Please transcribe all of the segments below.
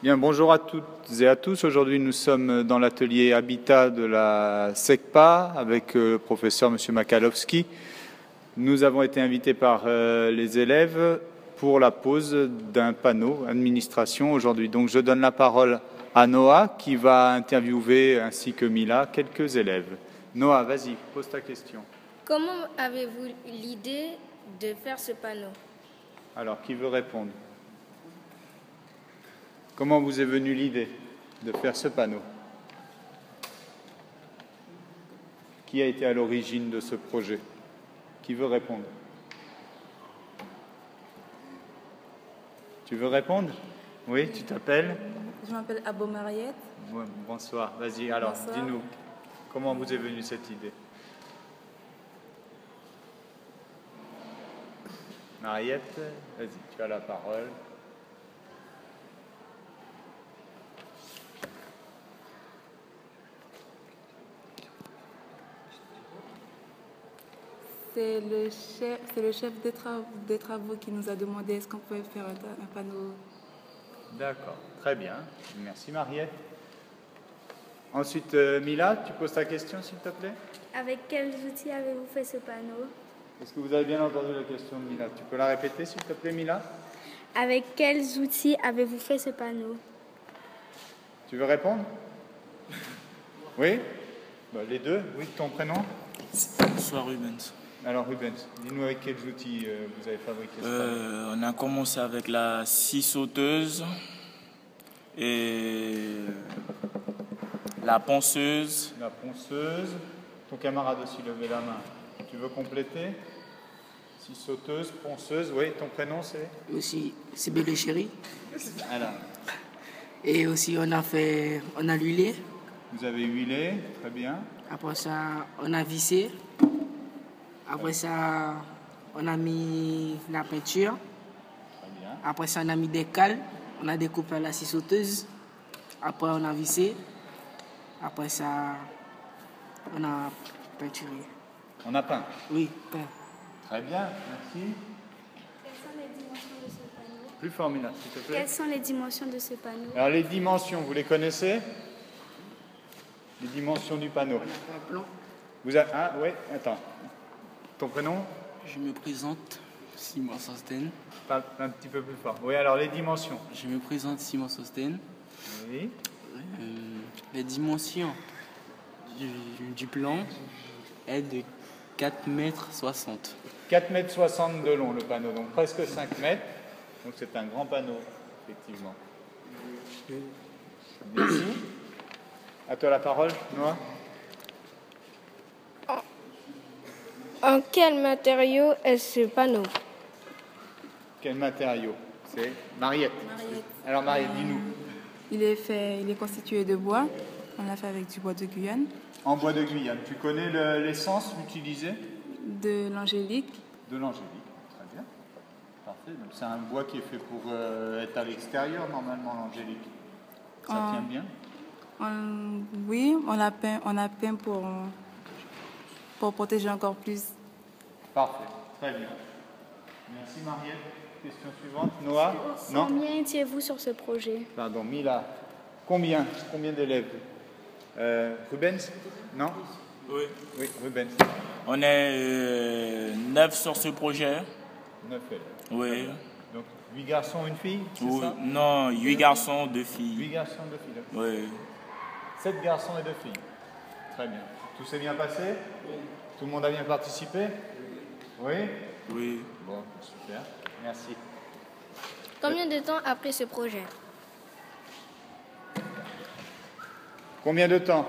Bien, bonjour à toutes et à tous. Aujourd'hui, nous sommes dans l'atelier Habitat de la SECPA avec euh, le professeur M. Makalowski. Nous avons été invités par euh, les élèves pour la pose d'un panneau administration aujourd'hui. Donc, je donne la parole à Noah qui va interviewer ainsi que Mila quelques élèves. Noah, vas-y, pose ta question. Comment avez-vous l'idée de faire ce panneau? Alors, qui veut répondre? Comment vous est venue l'idée de faire ce panneau Qui a été à l'origine de ce projet Qui veut répondre Tu veux répondre Oui, tu t'appelles Je m'appelle Abo Mariette. Ouais, Bonsoir, vas-y, alors dis-nous, comment vous est venue cette idée Mariette, vas-y, tu as la parole. C'est le chef, c'est le chef des, tra- des travaux qui nous a demandé est-ce qu'on pouvait faire un, un panneau. D'accord, très bien. Merci Mariette. Ensuite, euh, Mila, tu poses ta question s'il te plaît? Avec quels outils avez-vous fait ce panneau? Est-ce que vous avez bien entendu la question de Mila? Tu peux la répéter s'il te plaît Mila? Avec quels outils avez-vous fait ce panneau? Tu veux répondre? Oui? Bah, Les deux. Oui, ton prénom? Bonsoir Rubens. Alors Rubens, dis-nous avec quels outils euh, vous avez fabriqué panneau Euh, on a commencé avec la scie sauteuse et la ponceuse. La ponceuse. Ton camarade aussi levé la main. Tu veux compléter? Si sauteuse, ponceuse, oui, ton prénom c'est? Aussi Sibélé Chéri. Alors, Et aussi on a fait, on a l'huilé. vous avez huilé, très bien. Après ça, on a vissé. Après ça, on a mis la peinture. Après ça, on a mis des cales. On a découpé à la scie sauteuse. Après, on a vissé. Après ça, on a peinturé. On a peint. Oui, peint. Très bien, merci. Quelles sont les dimensions de ce panneau Plus formidable, s'il te plaît. Quelles sont les dimensions de ce panneau Alors les dimensions, vous les connaissez? Les dimensions du panneau. Un plan. Vous avez... Ah oui, attends. Ton prénom Je me présente, Simon Sosten. Pas- Un petit peu plus fort. Oui, alors les dimensions. Je me présente, Simon Sosten. Oui. Euh, les dimensions du, du plan est de 4 mètres 60. 4 mètres 60 de long le panneau, donc presque 5 mètres. Donc c'est un grand panneau, effectivement. Merci. À toi la parole, Noah. En quel matériau est ce panneau Quel matériau C'est Mariette. Mariette. Alors Mariette, dis-nous. Il est fait, il est constitué de bois. On l'a fait avec du bois de Guyane, En bois de Guyane, tu connais le- l'essence utilisée de l'angélique. De l'angélique. Très bien. Parfait. Donc c'est un bois qui est fait pour euh, être à l'extérieur normalement, l'angélique. Ça tient bien? On- oui, on l'a peint, on a peint pour, pour protéger encore plus. Parfait. Très bien. Merci Mariette. Question suivante. Noah Non? Combien étiez-vous sur ce projet? Pardon, Mila. Combien? Combien d'élèves? Euh, Rubens? Non? Oui. Oui, Rubens. On est 9 sur ce projet. Neuf élèves. Oui. Donc, huit garçons, une fille, Oui. ça? Non, 8 garçons, 2 Huit filles. garçons, deux filles. Oui. Sept garçons et deux filles. Très bien. Tout s'est bien passé Tout le monde a bien participé Oui Oui. Bon, super. Merci. Combien de temps a pris ce projet Combien de temps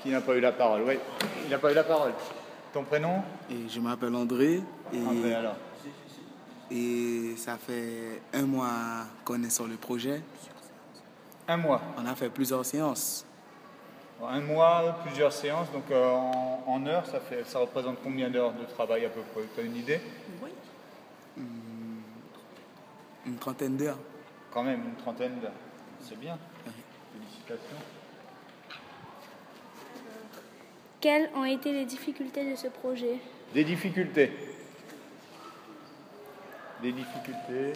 Qui n'a pas eu la parole Oui, il n'a pas eu la parole. Ton prénom Et je m'appelle André et, André, alors. et ça fait un mois qu'on est sur le projet. Un mois. On a fait plusieurs séances. Un mois, plusieurs séances, donc euh, en, en heures, ça, fait, ça représente combien d'heures de travail à peu près? Tu as une idée? Une trentaine d'heures. Quand même, une trentaine d'heures. C'est bien. Félicitations. Quelles ont été les difficultés de ce projet? Des difficultés. Des difficultés.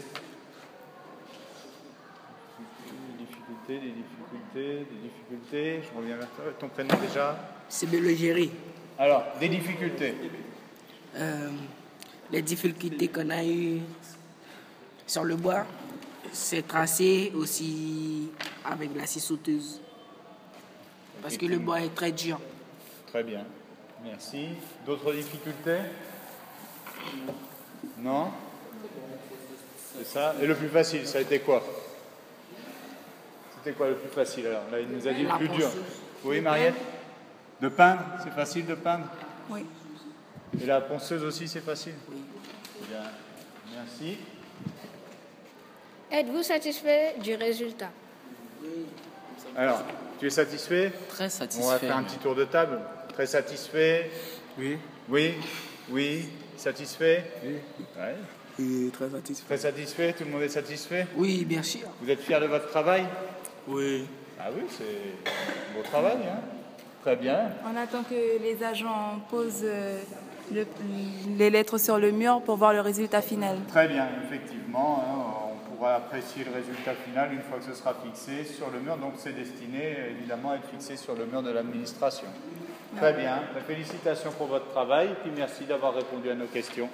Des difficultés, des difficultés, des difficultés. Je reviens vers toi. Ton prénom déjà C'est Belogéry. Alors, des difficultés. Euh, les difficultés qu'on a eues sur le bois, c'est tracé aussi avec la scie sauteuse. Parce que le bois est très dur. Très bien. Merci. D'autres difficultés? Non? C'est ça Et le plus facile, ça a été quoi? C'était quoi le plus facile alors Là, il nous a dit le plus dur. Oui, Mariette De peindre C'est facile de peindre Oui. Et la ponceuse aussi, c'est facile Bien. Merci. Êtes-vous satisfait du résultat? Alors, tu es satisfait? Très satisfait. On va faire un petit tour de table. Très satisfait? Oui. Oui Oui Satisfait? Oui. Ouais. Et très satisfait. Très satisfait? Tout le monde est satisfait? Oui, bien sûr. Vous êtes fiers de votre travail? Oui. Ah oui, c'est un beau travail. Hein Très bien. On attend que les agents posent euh, le- les lettres sur le mur pour voir le résultat final. Très bien, effectivement. hein, on pourra apprécier le résultat final une fois que ce sera fixé sur le mur. Donc c'est destiné évidemment à être fixé sur le mur de l'administration. Très bien. Ben, Félicitations pour votre travail et puis merci d'avoir répondu à nos questions.